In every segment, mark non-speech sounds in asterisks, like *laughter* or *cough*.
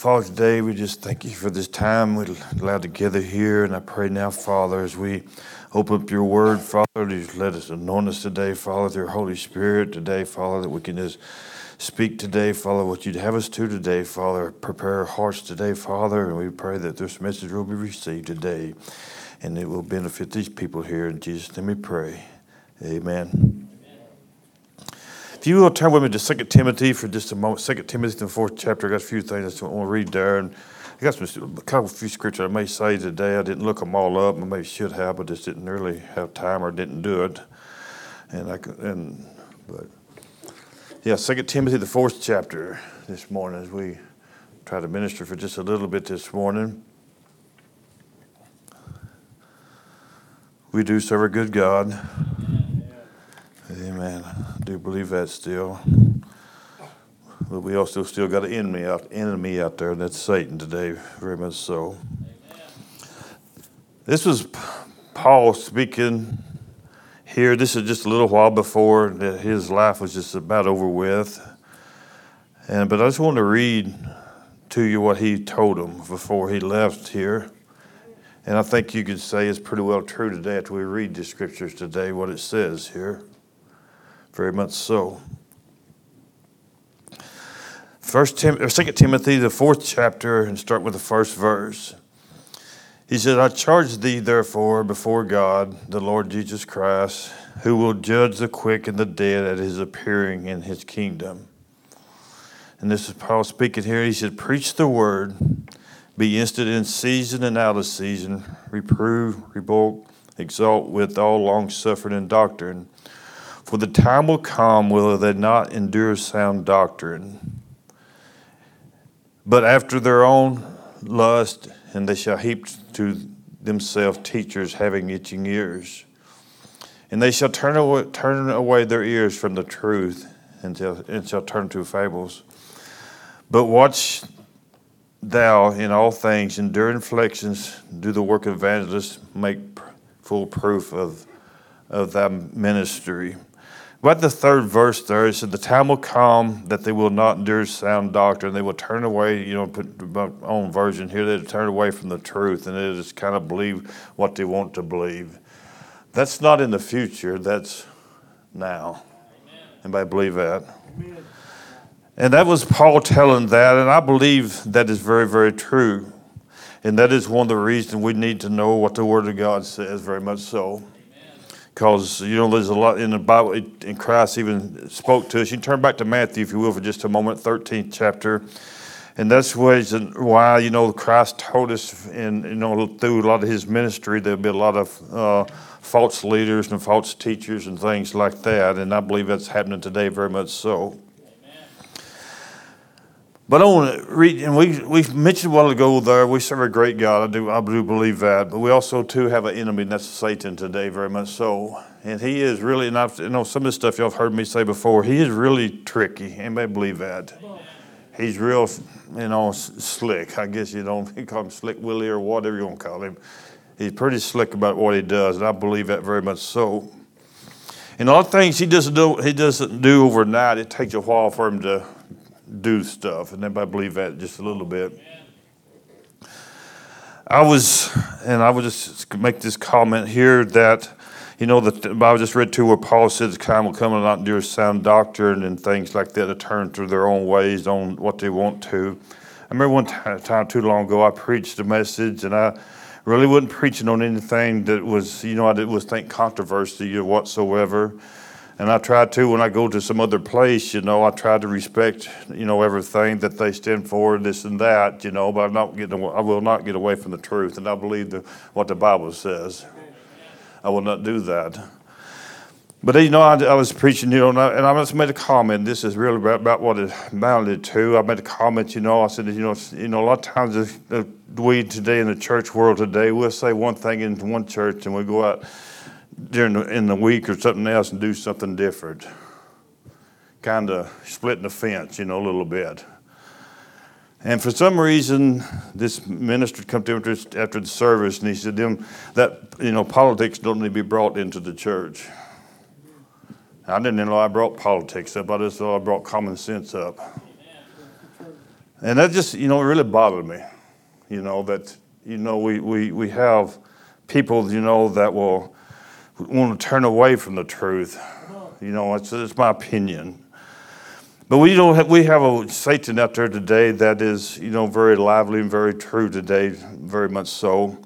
Father, today we just thank you for this time we're allowed to gather here. And I pray now, Father, as we open up your word, Father, just let us anoint us today, Father, through your Holy Spirit today, Father, that we can just speak today, Father, what you'd have us to today, Father. Prepare our hearts today, Father, and we pray that this message will be received today and it will benefit these people here. In Jesus' name we pray. Amen. If you will turn with me to 2 Timothy for just a moment. 2 Timothy, the fourth chapter. I got a few things I want to read there. And I got some, a couple few scriptures I may say today. I didn't look them all up. I maybe should have, but just didn't really have time or didn't do it. And I and but yeah, 2 Timothy, the fourth chapter this morning as we try to minister for just a little bit this morning. We do serve a good God. Amen. I do believe that still. But we also still got an enemy out, enemy out there, and that's Satan today, very much so. This was Paul speaking here. This is just a little while before his life was just about over with. And but I just want to read to you what he told them before he left here. And I think you could say it's pretty well true today after we read the scriptures today, what it says here. Very much so. First Tim, or Second Timothy, the fourth chapter, and start with the first verse. He said, I charge thee therefore before God, the Lord Jesus Christ, who will judge the quick and the dead at his appearing in his kingdom. And this is Paul speaking here. He said, Preach the word, be instant in season and out of season, reprove, rebuke, exalt with all long suffering and doctrine. For the time will come will they not endure sound doctrine, but after their own lust, and they shall heap to themselves teachers having itching ears. And they shall turn away, turn away their ears from the truth and shall, and shall turn to fables. But watch thou in all things, endure inflictions, do the work of evangelists, make full proof of, of thy ministry. But the third verse there, it said, The time will come that they will not endure sound doctrine. They will turn away, you know, put my own version here, they'll turn away from the truth and they just kind of believe what they want to believe. That's not in the future, that's now. Amen. Anybody believe that? Amen. And that was Paul telling that, and I believe that is very, very true. And that is one of the reasons we need to know what the Word of God says, very much so because you know there's a lot in the Bible, and Christ even spoke to us. You turn back to Matthew, if you will, for just a moment, 13th chapter. And that's why, you know, Christ told us, in, you know, through a lot of his ministry, there'll be a lot of uh, false leaders and false teachers and things like that. And I believe that's happening today very much so. But I want to read, and we, we mentioned a while ago there, we serve a great God. I do, I do believe that. But we also, too, have an enemy, and that's Satan today, very much so. And he is really, and I've, you know, some of the stuff y'all have heard me say before, he is really tricky. Anybody believe that? He's real, you know, slick. I guess you don't *laughs* call him Slick Willie or whatever you want to call him. He's pretty slick about what he does, and I believe that very much so. And a lot of things he doesn't do, he doesn't do overnight. It takes a while for him to do stuff. And everybody believe that just a little bit. I was, and I would just make this comment here that, you know, the Bible just read to where Paul said the time will come and not endure sound doctrine and things like that to turn to their own ways on what they want to. I remember one time too long ago, I preached a message and I really wasn't preaching on anything that was, you know, I didn't was think controversy or whatsoever. And I try to, when I go to some other place, you know, I try to respect, you know, everything that they stand for, this and that, you know, but I'm not getting, I will not get away from the truth. And I believe the, what the Bible says. I will not do that. But, you know, I, I was preaching, you know, and I, and I just made a comment. This is really about, about what it amounted to. I made a comment, you know, I said, you know, you know, a lot of times we today in the church world today, we'll say one thing in one church and we go out during the, in the week or something else and do something different. Kind of splitting the fence, you know, a little bit. And for some reason, this minister come to him after the service, and he said, "Them that you know, politics don't need to be brought into the church." I didn't know I brought politics up. I just thought I brought common sense up. And that just, you know, really bothered me. You know, that, you know, we, we, we have people, you know, that will want to turn away from the truth. You know, it's, it's my opinion. But we don't have, we have a Satan out there today that is, you know, very lively and very true today, very much so.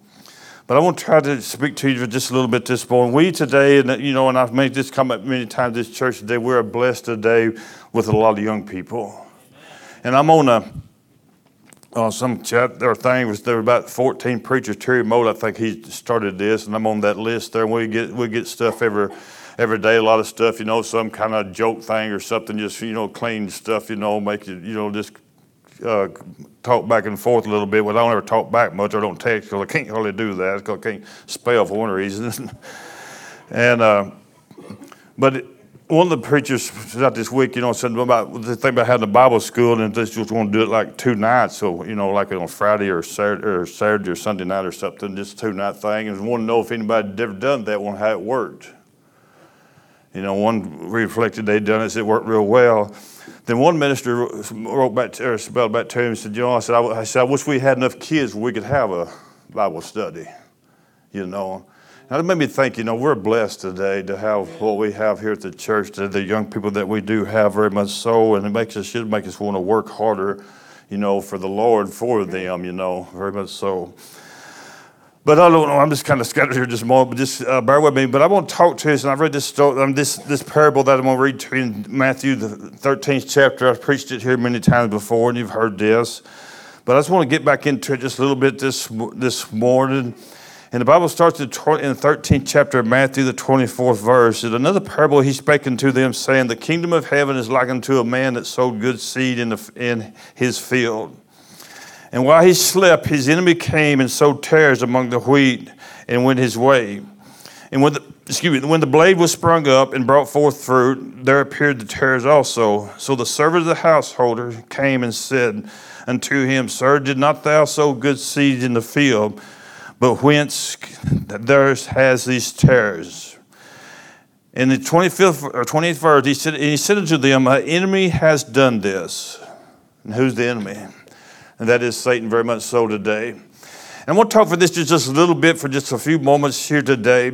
But I want to try to speak to you just a little bit this morning. We today, and you know, and I've made this comment many times. This church today, we're blessed today with a lot of young people. And I'm on a some chat or thing was there were about 14 preachers. Terry Mold, I think he started this, and I'm on that list there. And we get we get stuff every every day, a lot of stuff, you know, some kind of joke thing or something, just you know, clean stuff, you know, make you you know just uh, talk back and forth a little bit. Well, I don't ever talk back much. I don't text because I can't hardly do that because I can't spell for one reason. *laughs* and uh, but one of the preachers out this week, you know, said about the thing about having a Bible school and they just want to do it like two nights, so you know, like on Friday or Saturday or Saturday or Sunday night or something, just two night thing, and want to know if anybody had ever done that, one how it worked. You know, one reflected they'd done it, it worked real well. Then one minister wrote back to, or spelled back to him and said, "You know, I said, I, I said, I wish we had enough kids we could have a Bible study. You know." Now, it made me think, you know, we're blessed today to have what we have here at the church, to the young people that we do have very much so, and it makes us, should make us want to work harder, you know, for the Lord, for them, you know, very much so. But I don't know. I'm just kind of scattered here just a moment, but just uh, bear with me. But I want to talk to you, and I've read this story, um, this this parable that I'm going to read to you in Matthew the 13th chapter. I've preached it here many times before, and you've heard this. But I just want to get back into it just a little bit this this morning. And the Bible starts in the 13th chapter of Matthew, the 24th verse. In another parable he spake unto them, saying, The kingdom of heaven is like unto a man that sowed good seed in, the, in his field. And while he slept, his enemy came and sowed tares among the wheat and went his way. And when the, excuse me, when the blade was sprung up and brought forth fruit, there appeared the tares also. So the servant of the householder came and said unto him, Sir, did not thou sow good seed in the field? But whence theirs has these terrors. In the 25th or 20th verse, he said, and he said unto them, An enemy has done this. And who's the enemy? and that is Satan very much so today. And we'll talk for this just a little bit for just a few moments here today.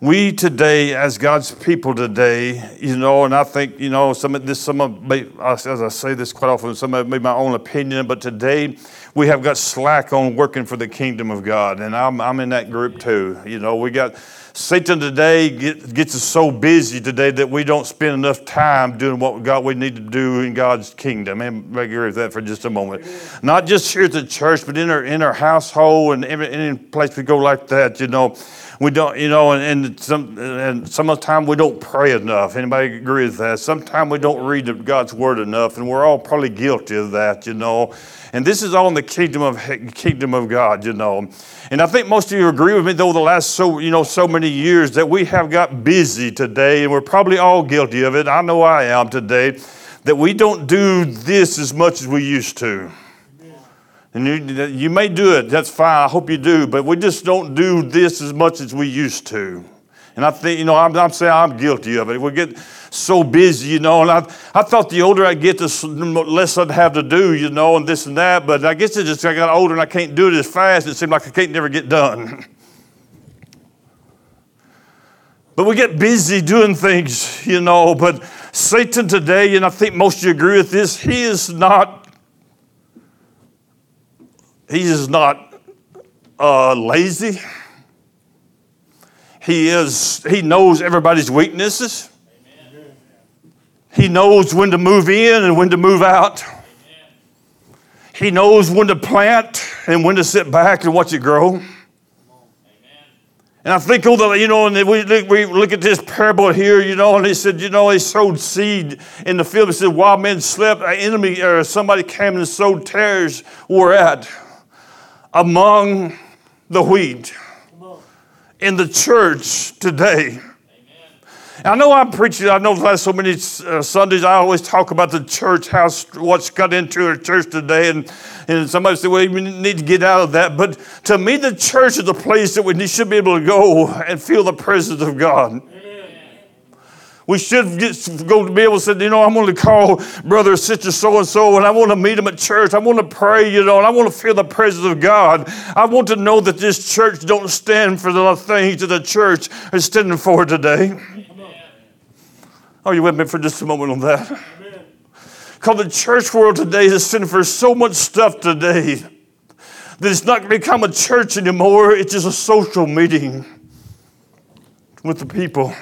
We today, as God's people today, you know, and I think, you know, some of this, some of, as I say this quite often, some of be my own opinion, but today we have got slack on working for the kingdom of God. And I'm, I'm in that group too. You know, we got, Satan today get, gets us so busy today that we don't spend enough time doing what God we need to do in God's kingdom. And I agree with that for just a moment. Not just here at the church, but in our in our household and any place we go like that. You know, we don't. You know, and, and some and some of the time we don't pray enough. Anybody agree with that? Sometimes we don't read God's word enough, and we're all probably guilty of that. You know. And this is all in the kingdom of kingdom of God, you know. And I think most of you agree with me, though, the last so you know so many years that we have got busy today, and we're probably all guilty of it. I know I am today, that we don't do this as much as we used to. And you, you may do it, that's fine, I hope you do, but we just don't do this as much as we used to. And I think, you know, I'm, I'm saying I'm guilty of it. We get so busy, you know, and I, I thought the older I get, the less I'd have to do, you know, and this and that. But I guess it just I got older and I can't do it as fast. It seemed like I can't never get done. *laughs* But we get busy doing things, you know. But Satan today, and I think most of you agree with this, he is not, he is not uh, lazy. He is, he knows everybody's weaknesses. He knows when to move in and when to move out. He knows when to plant and when to sit back and watch it grow. And I think, although, you know, and we look, we look at this parable here, you know, and he said, you know, he sowed seed in the field. He said, while men slept, an enemy or somebody came and sowed tares were at among the wheat in the church today. I know I'm preaching, I know last so many uh, Sundays I always talk about the church, how what's got into our church today. And, and somebody said, well, we need to get out of that. But to me, the church is a place that we should be able to go and feel the presence of God. We should get, go to be able to say, you know, I'm going to call brother sister so and so, and I want to meet them at church. I want to pray, you know, and I want to feel the presence of God. I want to know that this church don't stand for the things that the church is standing for today. Are you with me for just a moment on that? Because the church world today is standing for so much stuff today that it's not going to become a church anymore. It's just a social meeting with the people.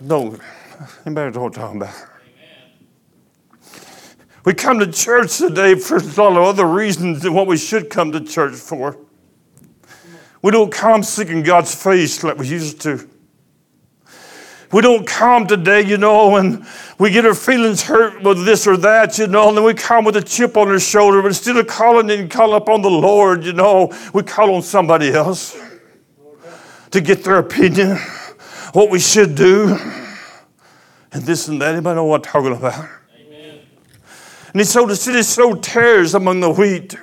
No, anybody know what I'm talking about? We come to church today for a lot of other reasons than what we should come to church for. We don't come seeking God's face like we used to. We don't come today, you know, and we get our feelings hurt with this or that, you know, and then we come with a chip on our shoulder, but instead of calling and calling upon the Lord, you know, we call on somebody else to get their opinion what we should do, and this and that. Anybody know what I'm talking about? Amen. And he so the city so tares among the wheat.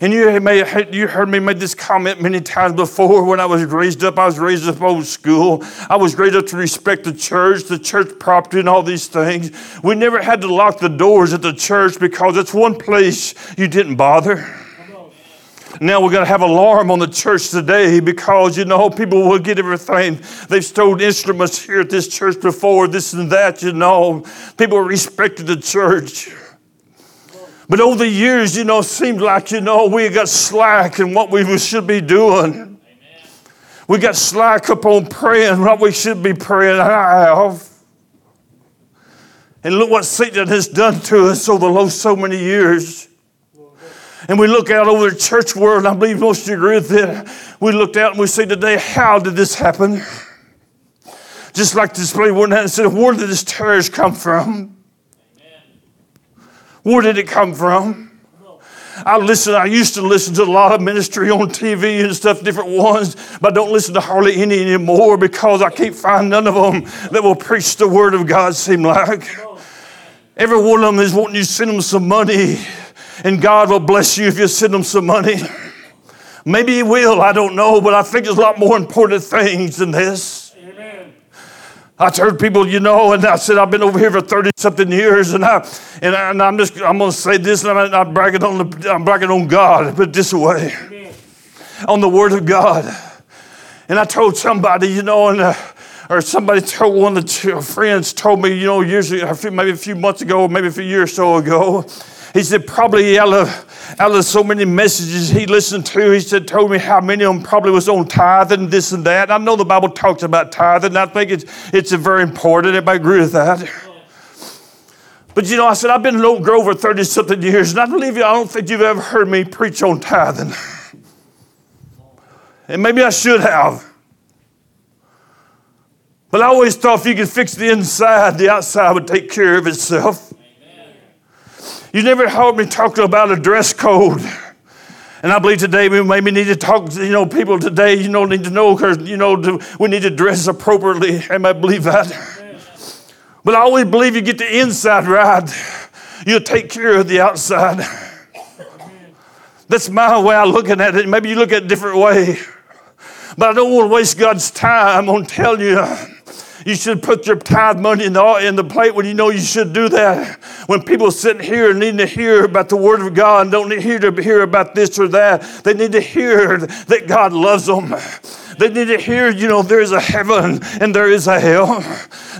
And you may you heard me make this comment many times before. When I was raised up, I was raised up old school. I was raised up to respect the church, the church property, and all these things. We never had to lock the doors at the church because it's one place you didn't bother. Now we're going to have alarm on the church today because, you know, people will get everything. They've stolen instruments here at this church before, this and that, you know. People respected the church. But over the years, you know, it seemed like, you know, we got slack in what we should be doing. We got slack up on praying what we should be praying. I have. And look what Satan has done to us over so many years. And we look out over the church world, and I believe most of you agree with that. We looked out and we say today, how did this happen? Just like this play one and said, where did this terrorist come from? Where did it come from? I listen, I used to listen to a lot of ministry on TV and stuff, different ones, but I don't listen to hardly any anymore because I can't find none of them that will preach the word of God, seem like. Every one of them is wanting you to send them some money and God will bless you if you send them some money. Maybe He will, I don't know, but I think there's a lot more important things than this. Amen. I heard people, you know, and I said, I've been over here for 30 something years, and, I, and, I, and I'm just, I'm going to say this, and I'm not bragging on, the, I'm bragging on God, but this way, Amen. on the Word of God. And I told somebody, you know, and uh, or somebody told one of the friends told me, you know, years ago, maybe a few months ago, maybe a few years or so ago, he said, probably out of, out of so many messages he listened to, he said, told me how many of them probably was on tithing, this and that. I know the Bible talks about tithing, I think it's, it's very important. Everybody agree with that? But you know, I said, I've been in Oak Grove for 30 something years, and I believe you, I don't think you've ever heard me preach on tithing. *laughs* And maybe I should have. But I always thought if you could fix the inside, the outside would take care of itself. You never heard me talk about a dress code. And I believe today we maybe need to talk, you know, people today, you know, need to know because, you know, we need to dress appropriately. And I believe that. But I always believe you get the inside right, you'll take care of the outside. That's my way of looking at it. Maybe you look at it a different way. But I don't want to waste God's time on telling you you should put your tithe money in the, in the plate when you know you should do that. When people sitting here needing to hear about the Word of God and don't need to hear about this or that, they need to hear that God loves them. They need to hear, you know, there is a heaven and there is a hell.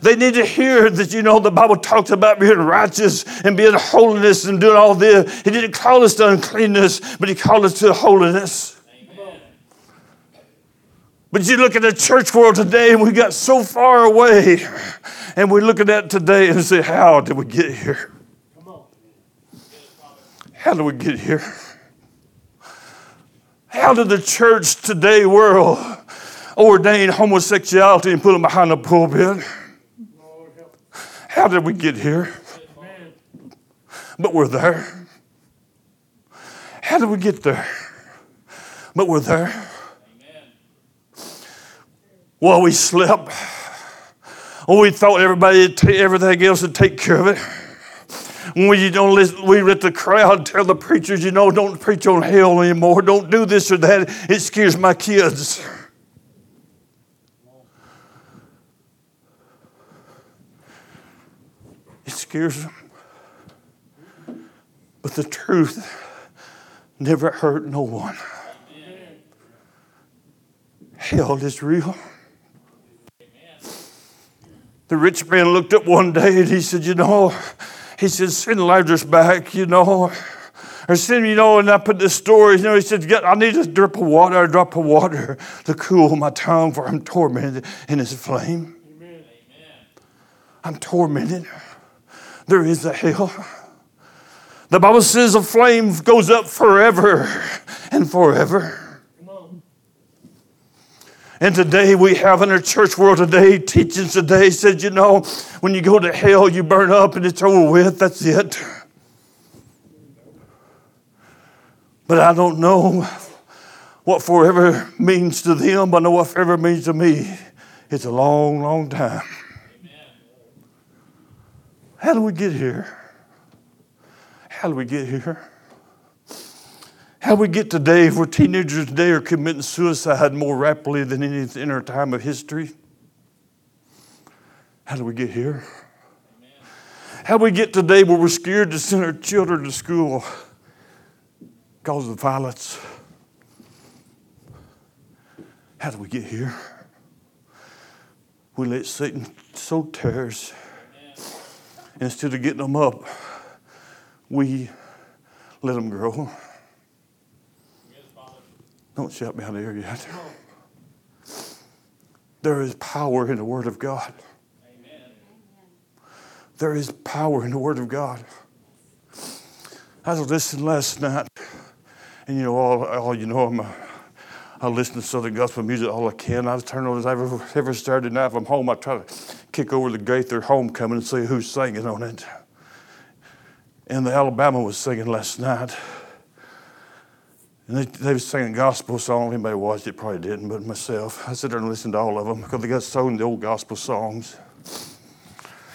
They need to hear that, you know, the Bible talks about being righteous and being holiness and doing all this. He didn't call us to uncleanness, but He called us to holiness. But you look at the church world today, and we got so far away, and we look at that today and say, How did we get here? How did we get here? How did the church today world ordain homosexuality and put them behind the pulpit? How did we get here? But we're there. How did we get there? But we're there. Well, we slept. Oh, we thought everybody, everything else would take care of it. When don't listen, we let the crowd tell the preachers, you know, don't preach on hell anymore. Don't do this or that. It scares my kids. It scares them. But the truth never hurt no one. Hell is real. The rich man looked up one day and he said, You know, he said, Send Lazarus back, you know. Or send, you know, and I put this story, you know, he said, I need a drip of water, a drop of water to cool my tongue, for I'm tormented in his flame. Amen. I'm tormented. There is a hell. The Bible says a flame goes up forever and forever. And today we have in our church world today, teachings today said, you know, when you go to hell, you burn up and it's over with. That's it. But I don't know what forever means to them. But I know what forever means to me. It's a long, long time. How do we get here? How do we get here? How we get today where teenagers today are committing suicide more rapidly than any in our time of history? How do we get here? How we get today where we're scared to send our children to school because of the violence? How do we get here? We let Satan sow tares. Instead of getting them up, we let them grow. Don't shut me out of here yet. There is power in the Word of God. Amen. There is power in the Word of God. I was listening last night, and you know, all, all you know, I'm a, I listen to Southern gospel music all I can. I turn on every, every Saturday night if I'm home. I try to kick over the gate Gaither homecoming and see who's singing on it. And the Alabama was singing last night. And they, they were singing gospel songs. Anybody watched it probably didn't, but myself. I sit there and listen to all of them because they got so many old gospel songs.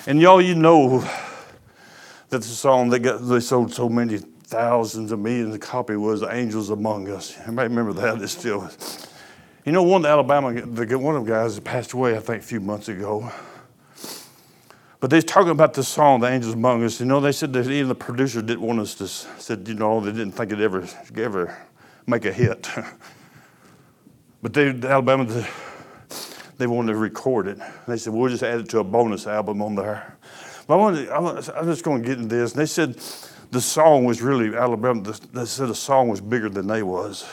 And y'all, you know that the song they got they sold so many thousands of millions of copies was "Angels Among Us." Anybody remember that? It's still. You know, one of the Alabama, the, one of the guys passed away, I think, a few months ago. But they're talking about the song, "The Angels Among Us." You know, they said that even the producer didn't want us to. Said, you know, they didn't think it ever, ever make a hit. *laughs* but they, Alabama, they wanted to record it. They said, we'll just add it to a bonus album on there. But I wanted, I'm just going to get into this. And they said the song was really, Alabama, they said the song was bigger than they was.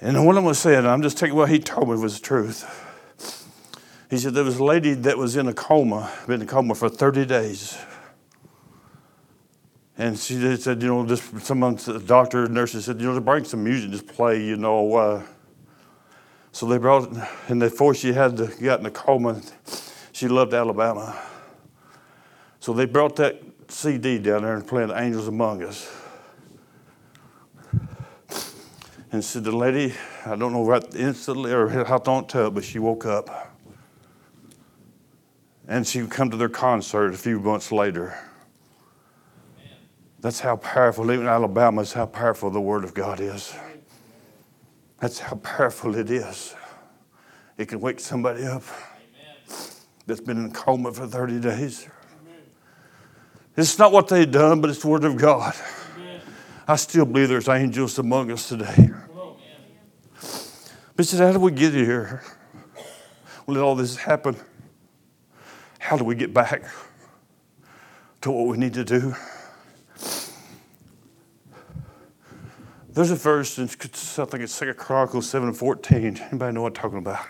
And what I'm going to say, and I'm just taking what he told me was the truth. He said there was a lady that was in a coma, been in a coma for 30 days. And she said, you know, just someone, the doctor, nurses said, you know, to bring some music, just play, you know. Uh, so they brought, and before she had to, got in a coma, she loved Alabama. So they brought that CD down there and played Angels Among Us. And said, the lady, I don't know right instantly or how it took, but she woke up. And she would come to their concert a few months later. That's how powerful, even Alabama, is how powerful the Word of God is. That's how powerful it is. It can wake somebody up that's been in a coma for 30 days. It's not what they've done, but it's the Word of God. I still believe there's angels among us today. But said, How do we get here? Let all this happen. How do we get back to what we need to do? There's a verse in I think it's Second Chronicles seven fourteen. Anybody know what I'm talking about?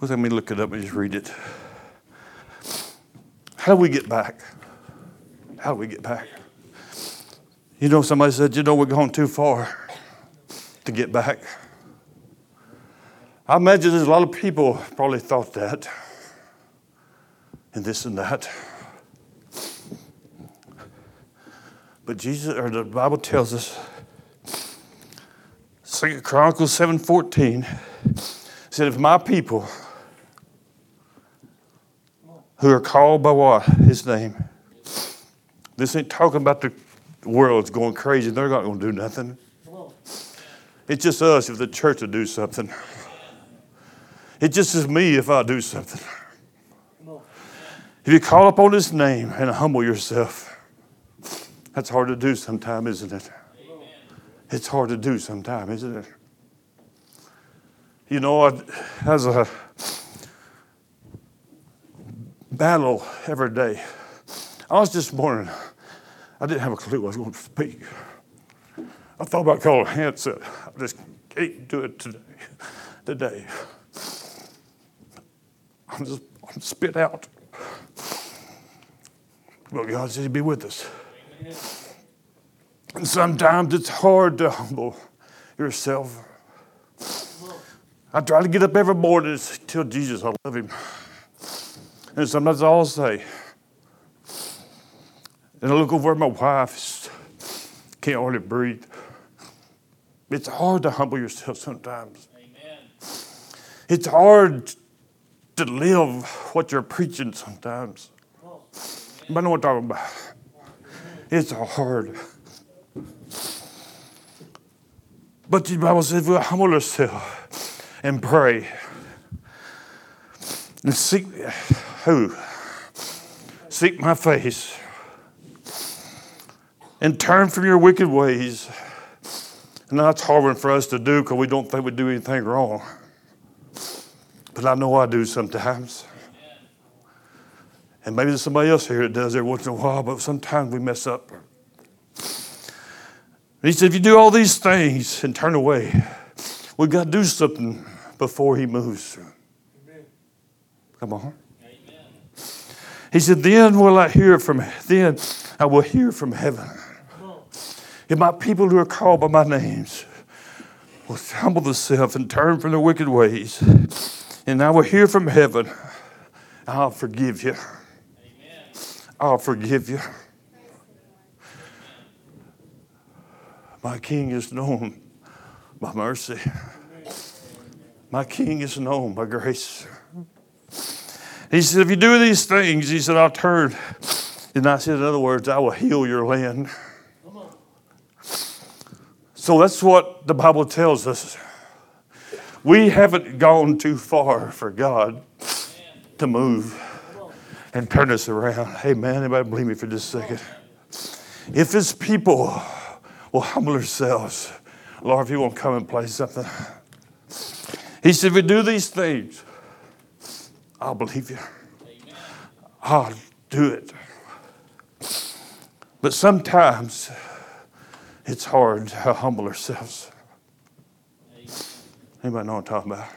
Let me look it up and just read it. How do we get back? How do we get back? You know, somebody said, you know, we're going too far to get back. I imagine there's a lot of people probably thought that and this and that. But Jesus, or the Bible tells us, Second Chronicles seven fourteen said, "If my people, who are called by what His name, this ain't talking about the world's going crazy. They're not going to do nothing. It's just us if the church will do something. It just is me if I do something. If you call upon his name and humble yourself, that's hard to do sometimes, isn't it? It's hard to do sometimes, isn't it? You know, as a battle every day, I was this morning, I didn't have a clue I was going to speak. I thought about calling Hanson. I just can't do it today. Today. I'm just I'm spit out. But God said He'd be with us. And sometimes it's hard to humble yourself. I try to get up every morning and tell Jesus I love Him. And sometimes I'll say, and I look over at my wife, can't hardly breathe. It's hard to humble yourself sometimes. Amen. It's hard to live what you're preaching sometimes. But I know what I'm talking about. It's hard. But the Bible says we humble ourselves and pray and seek who? Seek my face and turn from your wicked ways. And that's hard for us to do because we don't think we do anything wrong. But I know I do sometimes. And maybe there's somebody else here that does every once in a while, but sometimes we mess up. he said, if you do all these things and turn away, we've got to do something before he moves. Amen. Come on. Amen. He said, then will I hear from then I will hear from heaven. If my people who are called by my names will humble themselves and turn from their wicked ways, and I will hear from heaven, I'll forgive you. I'll forgive you. My king is known by mercy. My king is known by grace. He said, if you do these things, he said, I'll turn. And I said, in other words, I will heal your land. So that's what the Bible tells us. We haven't gone too far for God to move and turn us around. Hey, man, anybody believe me for just a second? If His people will humble themselves, Lord, if you won't come and play something, He said, if we do these things, I'll believe you. I'll do it. But sometimes it's hard to humble ourselves. Anybody know what I'm talking about?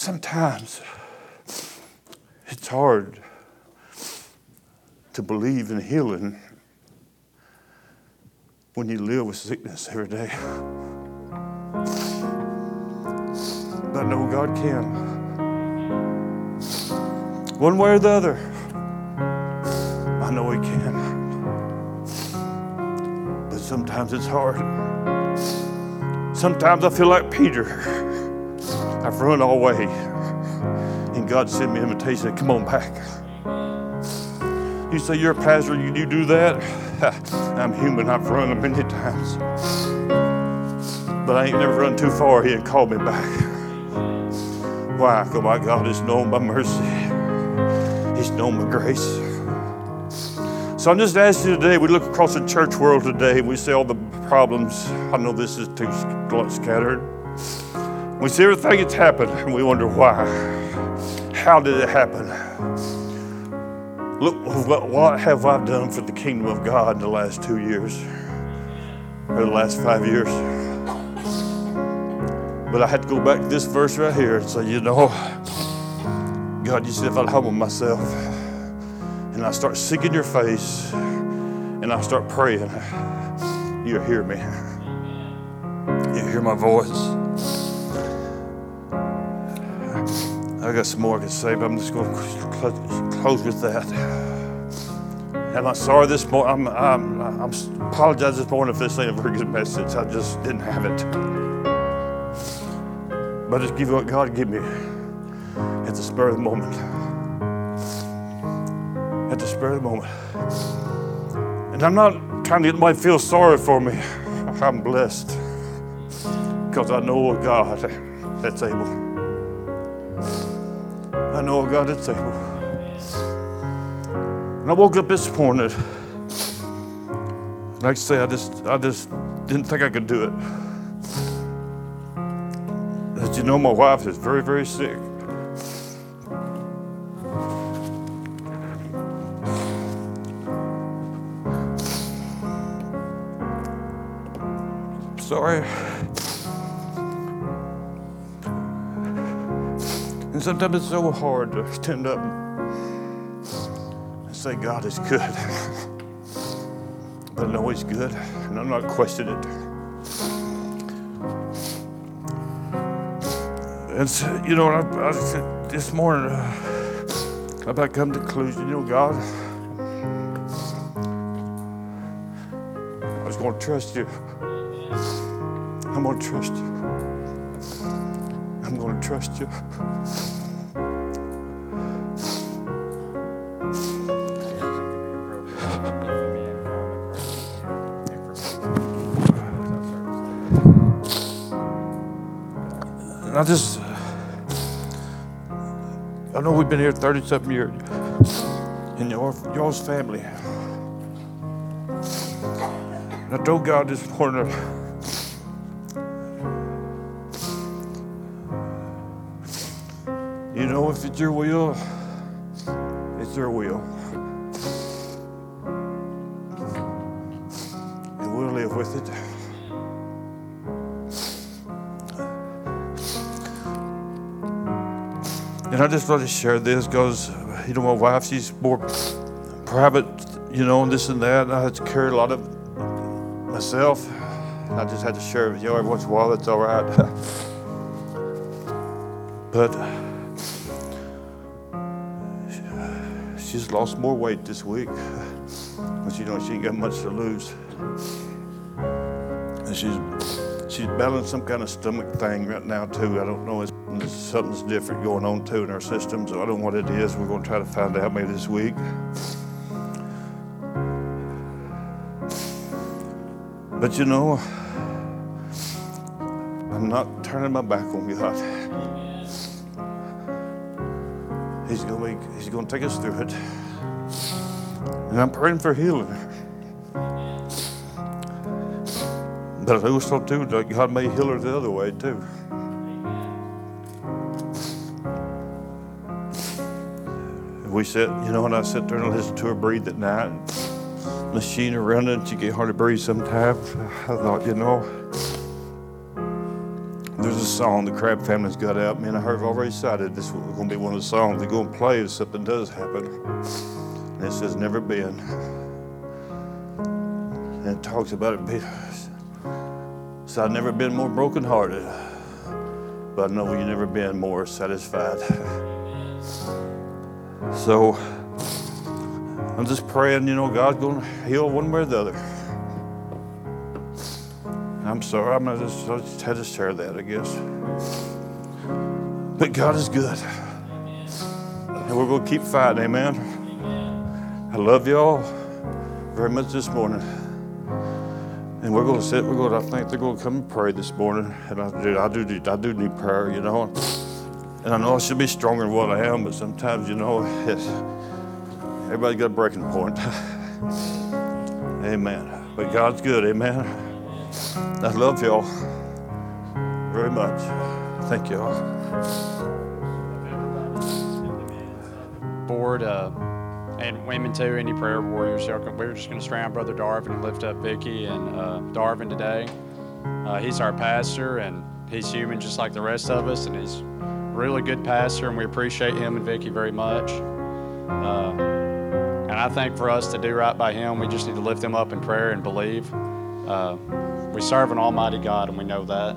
Sometimes it's hard to believe in healing when you live with sickness every day. But I know God can. One way or the other. I know He can. But sometimes it's hard. Sometimes I feel like Peter. I've run all the way. And God sent me an invitation come on back. You say, You're a pastor, you, you do that? *laughs* I'm human, I've run a many times. But I ain't never run too far. He ain't called me back. Why? Because my God is known by mercy. He's known my grace. So I'm just asking today, we look across the church world today, we see all the problems. I know this is too scattered. We see everything that's happened, and we wonder why. How did it happen? Look, what have I done for the kingdom of God in the last two years, or the last five years? But I had to go back to this verse right here and say, you know, God, you said if I humble myself and I start seeking your face and I start praying, you hear me. You hear my voice. I got some more I can say, but I'm just going to close with that. And I'm sorry this morning. I'm, I'm, I'm apologize this morning if this ain't a very good message. I just didn't have it. But just give what God gave me at the spur of the moment. At the spur of the moment. And I'm not trying to get to feel sorry for me. I'm blessed because I know a God that's able. I know a God that's able. And I woke up this morning. Like I say, I just, I just didn't think I could do it. As you know, my wife is very, very sick. Sorry. And sometimes it's so hard to stand up and say, God is good. *laughs* but I know He's good, and I'm not questioning it. And so, you know, I, I said this morning, uh, about come to conclusion, you know, God, I was going to trust you. I'm going to trust you. I'm going to trust you. And I just, I know we've been here 37 years in your, y'all's family. And I told God this morning, you know, if it's your will, it's your will. And we'll live with it. And I just wanted to share this because, you know, my wife, she's more private, you know, and this and that. And I had to carry a lot of myself. I just had to share it with you every once in a while. That's all right. *laughs* but she's lost more weight this week. But you know, she ain't got much to lose. And she's she's battling some kind of stomach thing right now too. I don't know. It's something's different going on too in her system. So I don't know what it is. We're going to try to find out maybe this week. But you know, I'm not turning my back on God. He's going to He's going to take us through it, and I'm praying for healing. But also too God may heal her the other way too. We sit, you know, when I sit there and listen to her breathe at night, machine around it, she get hard to breathe sometimes. I thought, you know, there's a song the Crabb family's got out. Man, I heard already cited this was going to be one of the songs they're going to play if something does happen. And it says, never been. And it talks about it being. So I've never been more brokenhearted, but I know you've never been more satisfied. *laughs* So I'm just praying, you know, God's going to heal one way or the other. I'm sorry, I'm just, I just had to share that, I guess. But God is good. And we're going to keep fighting, amen. I love y'all very much this morning. And we're going to sit, we're going to, I think they're going to come and pray this morning. And I do, I do, I do need prayer, you know. And I know I should be stronger than what I am, but sometimes, you know, it's, everybody's got a breaking point. *laughs* amen. But God's good, amen. I love y'all very much. Thank y'all. board uh, and women too, any prayer warriors. We're just going to surround Brother Darvin and lift up Vicky and uh, Darvin today. Uh, he's our pastor and he's human just like the rest of us, and he's a really good pastor, and we appreciate him and Vicky very much. Uh, and I think for us to do right by him, we just need to lift him up in prayer and believe. Uh, we serve an Almighty God, and we know that.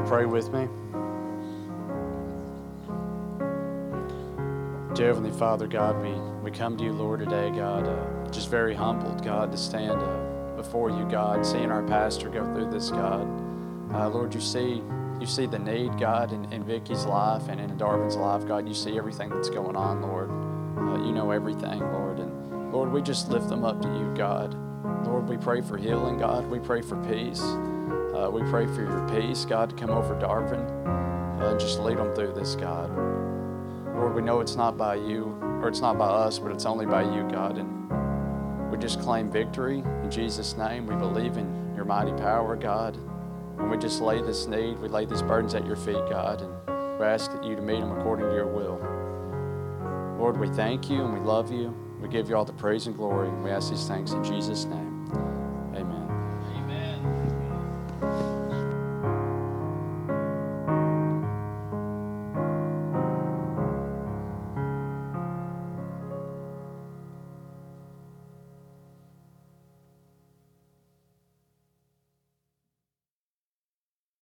all pray with me? Dear Heavenly Father, God, we, we come to you, Lord, today, God, uh, just very humbled, God, to stand uh, before you, God, seeing our pastor go through this, God. Uh, Lord, you see you see the need, God, in, in Vicky's life and in Darvin's life, God. You see everything that's going on, Lord. Uh, you know everything, Lord. And Lord, we just lift them up to you, God. Lord, we pray for healing, God. We pray for peace. Uh, we pray for your peace, God, to come over Darvin uh, just lead them through this, God. Lord, we know it's not by you, or it's not by us, but it's only by you, God. And we just claim victory in Jesus' name. We believe in your mighty power, God. And we just lay this need, we lay these burdens at your feet, God, and we ask that you to meet them according to your will. Lord, we thank you and we love you. We give you all the praise and glory, and we ask these things in Jesus' name.